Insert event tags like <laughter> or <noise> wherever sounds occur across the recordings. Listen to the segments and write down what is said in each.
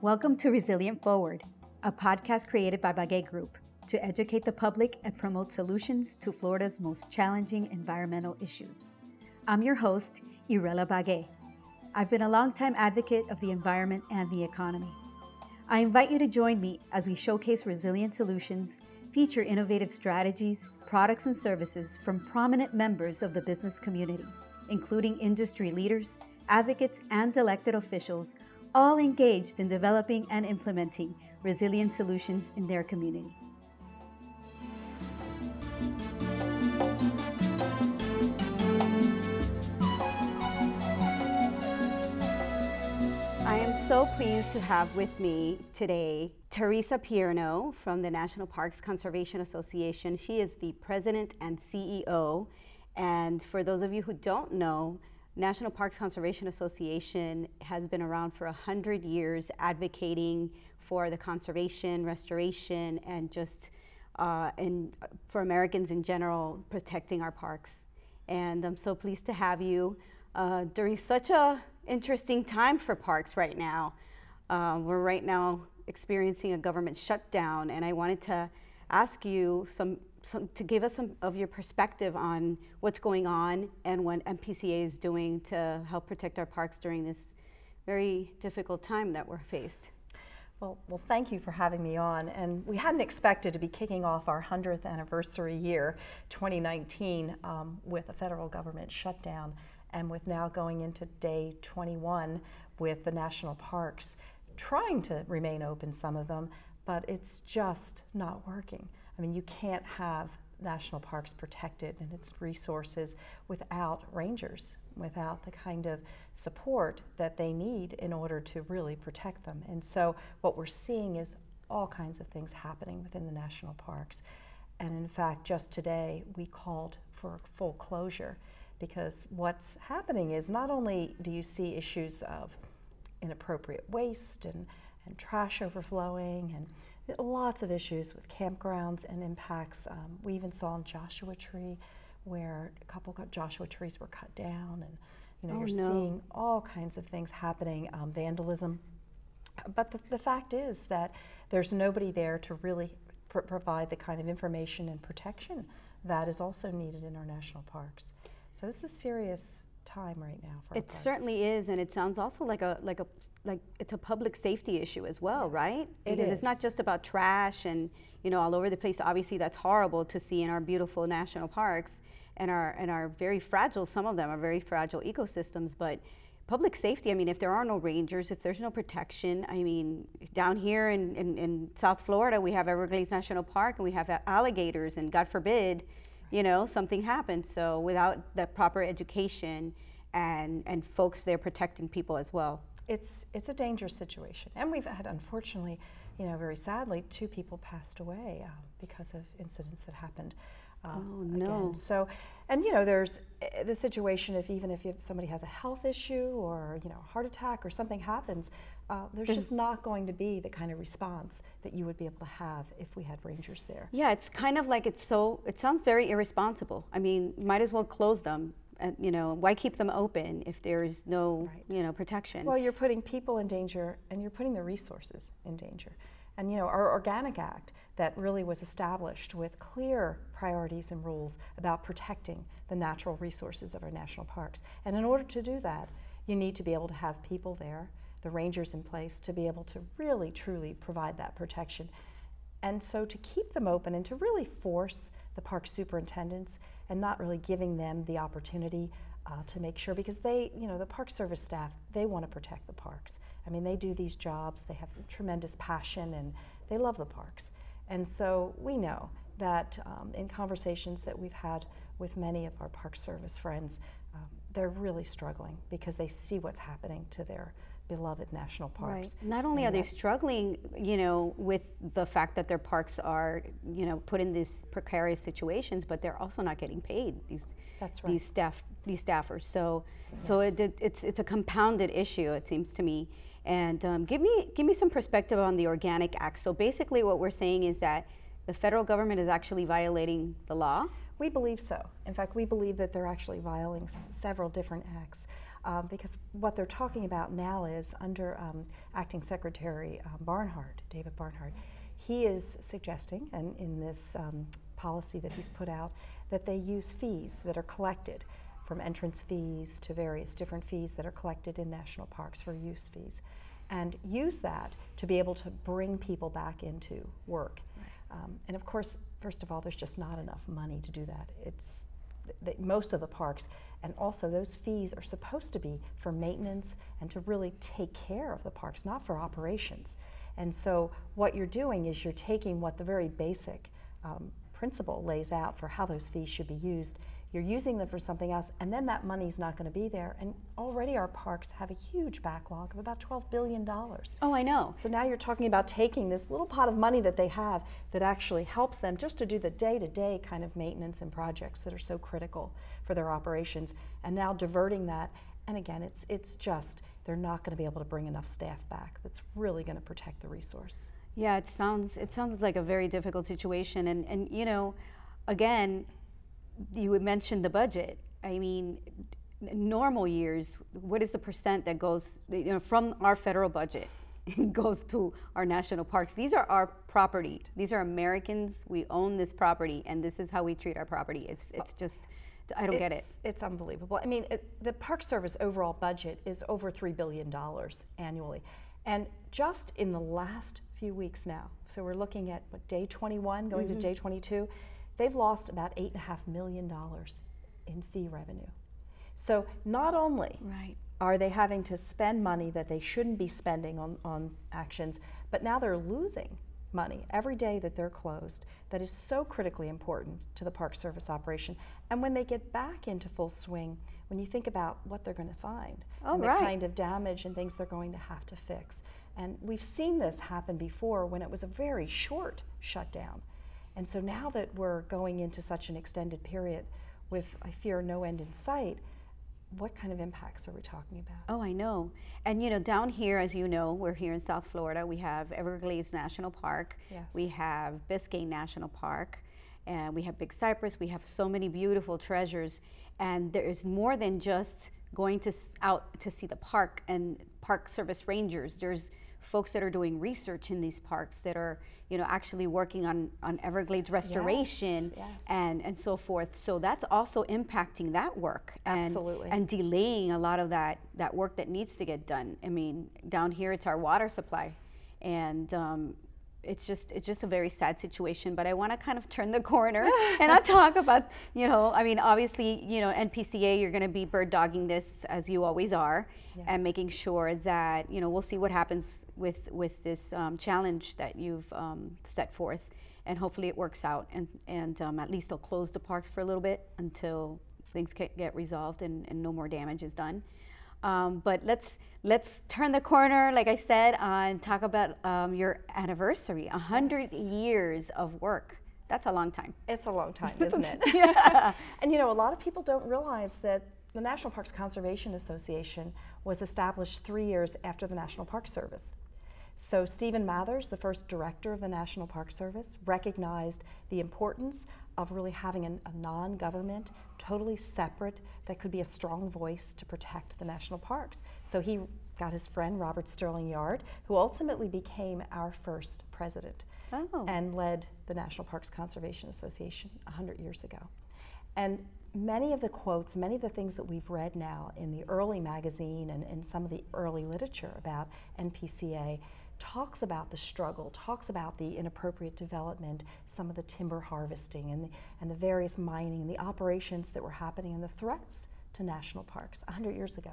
Welcome to Resilient Forward, a podcast created by Bagué Group to educate the public and promote solutions to Florida's most challenging environmental issues. I'm your host, Irela Bagué. I've been a longtime advocate of the environment and the economy. I invite you to join me as we showcase resilient solutions, feature innovative strategies, products, and services from prominent members of the business community, including industry leaders, advocates, and elected officials, all engaged in developing and implementing resilient solutions in their community. I am so pleased to have with me today Theresa Pierno from the National Parks Conservation Association. She is the president and CEO. And for those of you who don't know, National Parks Conservation Association has been around for 100 years advocating for the conservation, restoration, and just uh, and for Americans in general, protecting our parks. And I'm so pleased to have you uh, during such a interesting time for parks right now. Um, we're right now experiencing a government shutdown, and I wanted to ask you some, some to give us some of your perspective on what's going on and what NPCA is doing to help protect our parks during this very difficult time that we're faced. Well, well, thank you for having me on. And we hadn't expected to be kicking off our 100th anniversary year, 2019, um, with a federal government shutdown and with now going into day 21 with the national parks trying to remain open, some of them, but it's just not working. I mean, you can't have national parks protected and its resources without rangers, without the kind of support that they need in order to really protect them. And so, what we're seeing is all kinds of things happening within the national parks. And in fact, just today we called for full closure because what's happening is not only do you see issues of inappropriate waste and, and trash overflowing and lots of issues with campgrounds and impacts. Um, we even saw in Joshua Tree where a couple of Joshua trees were cut down and you know oh, you're no. seeing all kinds of things happening, um, vandalism. But the, the fact is that there's nobody there to really pr- provide the kind of information and protection that is also needed in our national parks. So this is serious time right now for it certainly is and it sounds also like a like a like it's a public safety issue as well yes, right it is. it's not just about trash and you know all over the place obviously that's horrible to see in our beautiful national parks and our and our very fragile some of them are very fragile ecosystems but public safety i mean if there are no rangers if there's no protection i mean down here in, in, in south florida we have everglades national park and we have alligators and god forbid you know, something happens. So without the proper education and, and folks there protecting people as well. It's, it's a dangerous situation. And we've had, unfortunately, you know, very sadly, two people passed away um, because of incidents that happened. Um, oh, no. Again. So, and you know, there's eh, the situation if even if somebody has a health issue or you know, a heart attack or something happens, uh, there's just not going to be the kind of response that you would be able to have if we had rangers there. Yeah, it's kind of like it's so. It sounds very irresponsible. I mean, might as well close them. And, you know, why keep them open if there's no, right. you know, protection? Well, you're putting people in danger, and you're putting the resources in danger. And you know, our Organic Act that really was established with clear priorities and rules about protecting the natural resources of our national parks. And in order to do that, you need to be able to have people there the rangers in place to be able to really truly provide that protection. And so to keep them open and to really force the park superintendents and not really giving them the opportunity uh, to make sure because they, you know, the Park Service staff, they want to protect the parks. I mean, they do these jobs, they have tremendous passion, and they love the parks. And so we know that um, in conversations that we've had with many of our Park Service friends, um, they're really struggling because they see what's happening to their beloved national parks. Right. Not only are they struggling, you know, with the fact that their parks are, you know, put in these precarious situations, but they're also not getting paid. These That's right. these staff these staffers. So yes. so it, it, it's it's a compounded issue. It seems to me. And um, give me give me some perspective on the Organic Act. So basically, what we're saying is that the federal government is actually violating the law. We believe so. In fact, we believe that they're actually violating s- several different acts. Um, because what they're talking about now is under um, Acting Secretary um, Bernhardt, David Bernhardt, he is suggesting, and in this um, policy that he's put out, that they use fees that are collected from entrance fees to various different fees that are collected in national parks for use fees and use that to be able to bring people back into work. Right. Um, and of course, first of all, there's just not enough money to do that. It's th- most of the parks, and also those fees are supposed to be for maintenance and to really take care of the parks, not for operations. And so, what you're doing is you're taking what the very basic um, principle lays out for how those fees should be used you're using them for something else, and then that money's not going to be there. And already our parks have a huge backlog of about $12 billion. Oh, I know. So now you're talking about taking this little pot of money that they have that actually helps them just to do the day to day kind of maintenance and projects that are so critical for their operations, and now diverting that. And again, it's, it's just, they're not going to be able to bring enough staff back that's really going to protect the resource. Yeah, it sounds it sounds like a very difficult situation, and and you know, again, you mentioned the budget. I mean, normal years, what is the percent that goes you know, from our federal budget <laughs> goes to our national parks? These are our property. These are Americans. We own this property, and this is how we treat our property. It's it's just. I don't it's, get it. It's unbelievable. I mean, it, the Park Service overall budget is over $3 billion annually. And just in the last few weeks now, so we're looking at what, day 21 going mm-hmm. to day 22, they've lost about $8.5 million in fee revenue. So not only right. are they having to spend money that they shouldn't be spending on, on actions, but now they're losing money every day that they're closed that is so critically important to the Park Service operation. And when they get back into full swing, when you think about what they're going to find oh, and the right. kind of damage and things they're going to have to fix. And we've seen this happen before when it was a very short shutdown. And so now that we're going into such an extended period with, I fear, no end in sight, what kind of impacts are we talking about? Oh, I know. And you know, down here, as you know, we're here in South Florida. We have Everglades National Park. Yes. We have Biscayne National Park. And we have Big Cypress. We have so many beautiful treasures. And there is more than just going to out to see the park and park service rangers. There's folks that are doing research in these parks that are you know actually working on on everglades restoration yes, yes. and and so forth. So that's also impacting that work and, absolutely. and delaying a lot of that that work that needs to get done. I mean down here it's our water supply. And um, it's just it's just a very sad situation but i want to kind of turn the corner <laughs> and i talk about you know i mean obviously you know npca you're going to be bird dogging this as you always are yes. and making sure that you know we'll see what happens with with this um, challenge that you've um, set forth and hopefully it works out and and um, at least they'll close the parks for a little bit until things get resolved and, and no more damage is done um, but let's let's turn the corner, like I said, and talk about um, your anniversary. A hundred yes. years of work. That's a long time. It's a long time, <laughs> isn't it? yeah. <laughs> and you know, a lot of people don't realize that the National Parks Conservation Association was established three years after the National Park Service. So, Stephen Mathers, the first director of the National Park Service, recognized the importance of really having an, a non government, totally separate, that could be a strong voice to protect the national parks. So, he got his friend Robert Sterling Yard, who ultimately became our first president oh. and led the National Parks Conservation Association 100 years ago. And many of the quotes, many of the things that we've read now in the early magazine and in some of the early literature about NPCA talks about the struggle, talks about the inappropriate development, some of the timber harvesting and the, and the various mining and the operations that were happening and the threats to national parks 100 years ago.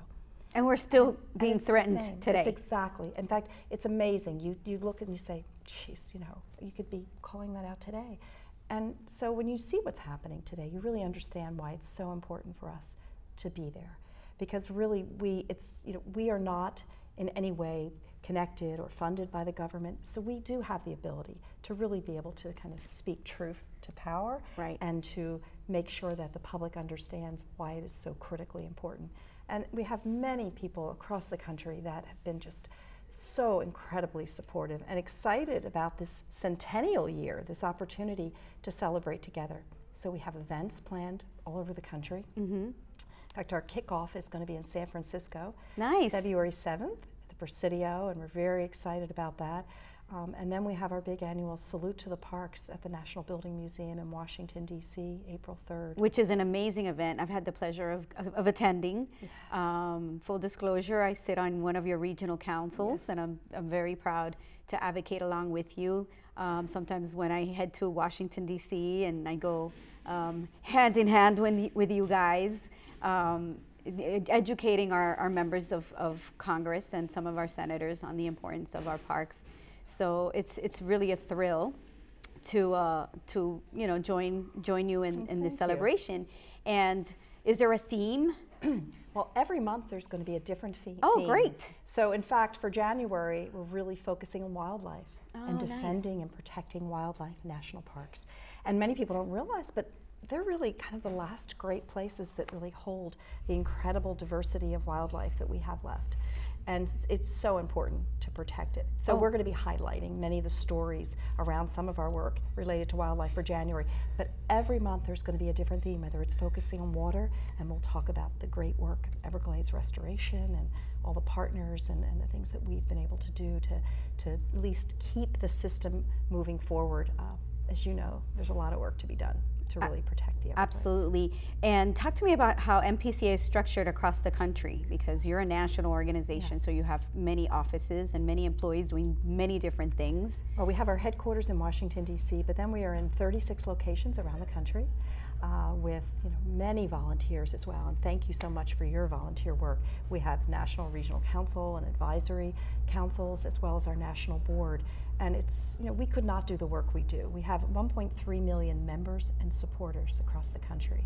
And we're still being threatened today. It's exactly. In fact, it's amazing. You, you look and you say, geez, you know, you could be calling that out today. And so when you see what's happening today, you really understand why it's so important for us to be there. Because really, we, it's, you know, we are not in any way connected or funded by the government. So we do have the ability to really be able to kind of speak truth to power right. and to make sure that the public understands why it is so critically important. And we have many people across the country that have been just so incredibly supportive and excited about this centennial year, this opportunity to celebrate together. So we have events planned all over the country. Mm-hmm. fact, our kickoff is going to be in San Francisco. Nice. February 7th at the Presidio, and we're very excited about that. Um, and then we have our big annual Salute to the Parks at the National Building Museum in Washington, D.C., April 3rd. Which is an amazing event. I've had the pleasure of, of, of attending. Yes. Um, full disclosure, I sit on one of your regional councils, Yes. and I'm, I'm very proud to advocate along with you. Um, sometimes when I head to Washington, D.C., and I go um, hand in hand with, with you guys, um, educating our, our members of, of Congress and some of our senators on the importance of our parks. So it's, it's really a thrill to, uh, to you know, join, join you in, in thank this you. celebration. And is there a theme? <clears throat> Well, every month there's going to be a different theme. Oh, great. So, in fact, for January, we're really focusing on wildlife Oh, and nice. defending and protecting wildlife national parks. And many people don't realize, but they're really kind of the last great places that really hold the incredible diversity of wildlife that we have left. And it's so important to protect it. So, Oh. we're going to be highlighting many of the stories around some of our work related to wildlife for January. But every month there's going to be a different theme, whether it's focusing on water, and we'll talk about the great work of Everglades restoration and all the partners and, and the things that we've been able to do to, to at least keep the system moving forward. Uh, as you know, there's a lot of work to be done to really protect the Everglades. Absolutely. And talk to me about how NPCA is structured across the country because you're a national organization, so you have many offices and many employees doing many different things. Well, we have our headquarters in Washington, D.C., but then we are in 36 locations around the country uh, with you know, many volunteers as well. And thank you so much for your volunteer work. We have National Regional Council and advisory councils, as well as our national board. And it's, you know, we could not do the work we do. We have 1.3 million members and supporters across the country.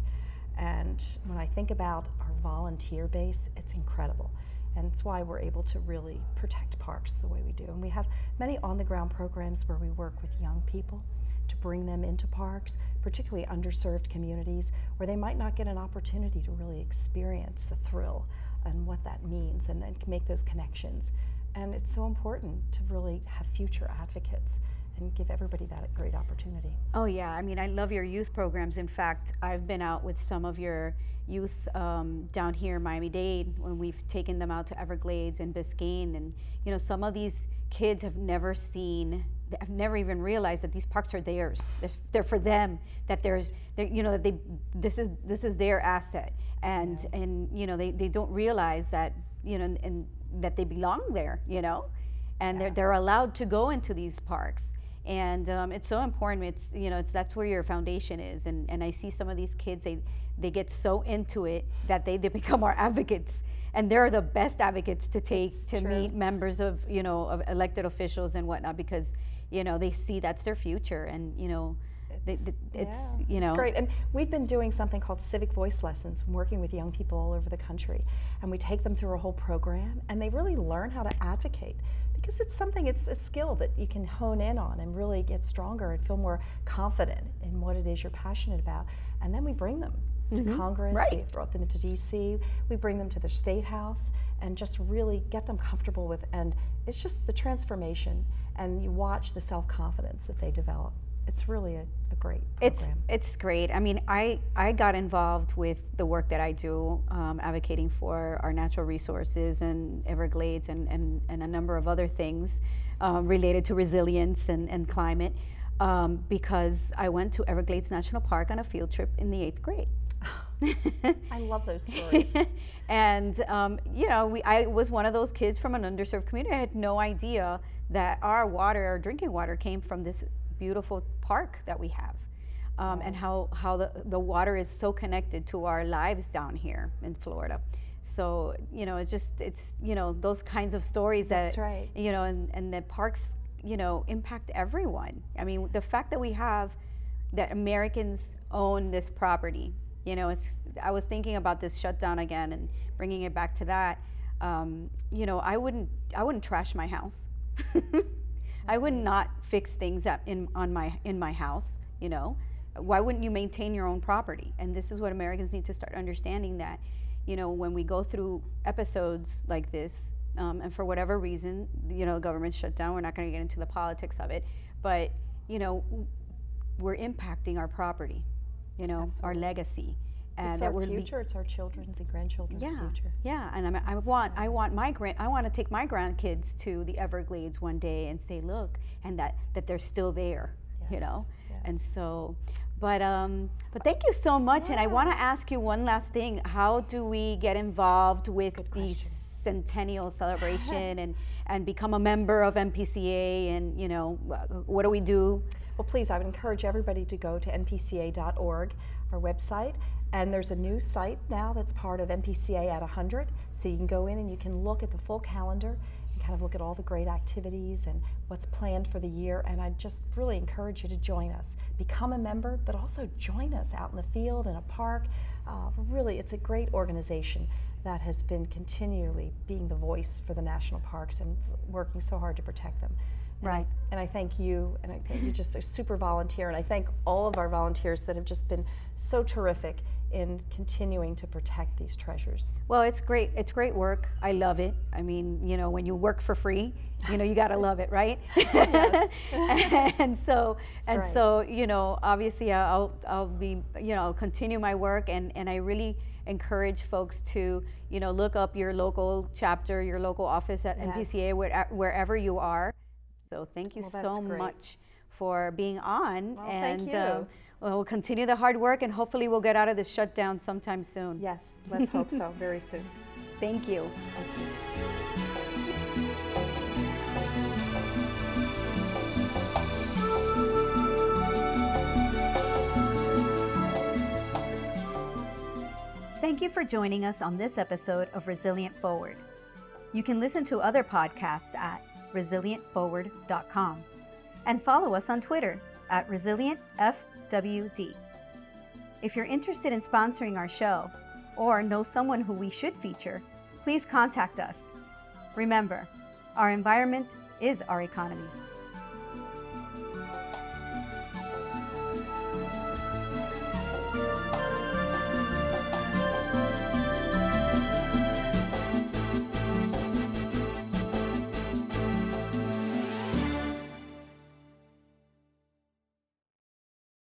And when I think about our volunteer base, it's incredible. And it's why we're able to really protect parks the way we do. And we have many on the ground programs where we work with young people to bring them into parks, particularly underserved communities where they might not get an opportunity to really experience the thrill and what that means and then make those connections. And it's so important to really have future advocates and give everybody that great opportunity. Oh, yeah. I mean, I love your youth programs. In fact, I've been out with some of your youth um, down here in Miami Dade when we've taken them out to Everglades and Biscayne. And, you know, some of these kids have never seen, they have never even realized that these parks are theirs. They're, they're for them, that there's, you know, that they, this is, this is their asset. And, and you know, they, they don't realize that, you know, and, and that they belong there, you know? And they're, they're allowed to go into these parks and um, it's so important it's you know it's that's where your foundation is and, and i see some of these kids they they get so into it that they, they <laughs> become our advocates. And they're the best advocates to take It's to true. meet members of you know of elected officials and whatnot because you know they see that's their future and you know they, It's- they- it's yeah, you know. it's great. And we've been doing something called civic voice lessons working with young people all over the country. And we take them through a whole program and they really learn how to advocate because it's something it's a skill that you can hone in on and really get stronger and feel more confident in what it is you're passionate about. And then we bring them to Congress. Right. We've brought them into DC. We bring them to their state house and just really get them comfortable with. And it's just the transformation, and you watch the self confidence that they develop. It's really a, a great It's program. it's great. I mean, I I got involved with the work that I do, um, advocating for our natural resources and Everglades and and, and a number of other things um, related to resilience and and climate, um, because I went to Everglades National Park on a field trip in the eighth grade. <laughs> I love those stories. <laughs> and um, you know, we, I was one of those kids from an underserved community. I had no idea that our water, our drinking water, came from this beautiful park that we have, um, and how how the the water is so connected to our lives down here in Florida. So you know, it's just it's you know those kinds of stories That's that right. you know, and and the parks you know impact everyone. I mean, the fact that we have that Americans own this property. You know, it's. I was thinking about this shutdown again and bringing it back to that. Um, you know, I wouldn't. I wouldn't trash my house. <laughs> I would not fix things up in on my in my house. You know, why wouldn't you maintain your own property? And this is what Americans need to start understanding that. You know, when we go through episodes like this, um, and for whatever reason, you know, the government shut down. We're not going to get into the politics of it, but you know, we're impacting our property, you know, our legacy. and it's that our future. It's our children's and grandchildren's yeah, future. Yeah, and I, I want I want my grand I want to take my grandkids to the Everglades one day and say, look, and that that they're still there, you know, Yes, and so. But um, but thank you so much, and I want to ask you one last thing. How do we get involved with the question. Centennial <laughs> celebration and and become a member of NPCA? And you know, what do we do? Well, please, I would encourage everybody to go to npca.org, our website, and there's a new site now that's part of NPCA at 100. So you can go in and you can look at the full calendar and kind of look at all the great activities and what's planned for the year. And I just really encourage you to join us. Become a member, but also join us out in the field, in a park. Uh, really, it's a great organization that has been continually being the voice for the national parks and working so hard to protect them. And I- Right. and I thank you, and I think you're just a super volunteer, and I thank all of our volunteers that have just been so terrific in continuing to protect these treasures. Well, it's great. It's great work. I love it. I mean, you know, when you work for free, you know, you got to love it, right? <laughs> Yes. <laughs> and so, and right. so, you know, obviously, I'll I'll be, you know, I'll continue my work, and and I really encourage folks to, you know, look up your local chapter, your local office at Yes. NPCA, where, wherever you are. So, thank you Well, so great. much for being on, Well, and thank you. um, well, we'll continue the hard work, and hopefully, we'll get out of this shutdown sometime soon. Yes, let's hope so, <laughs> very soon. Thank you. Thank you for joining us on this episode of Resilient Forward. You can listen to other podcasts at resilientforward.com and follow us on Twitter at ResilientFWD. If you're interested in sponsoring our show or know someone who we should feature, please contact us. Remember, our environment is our economy.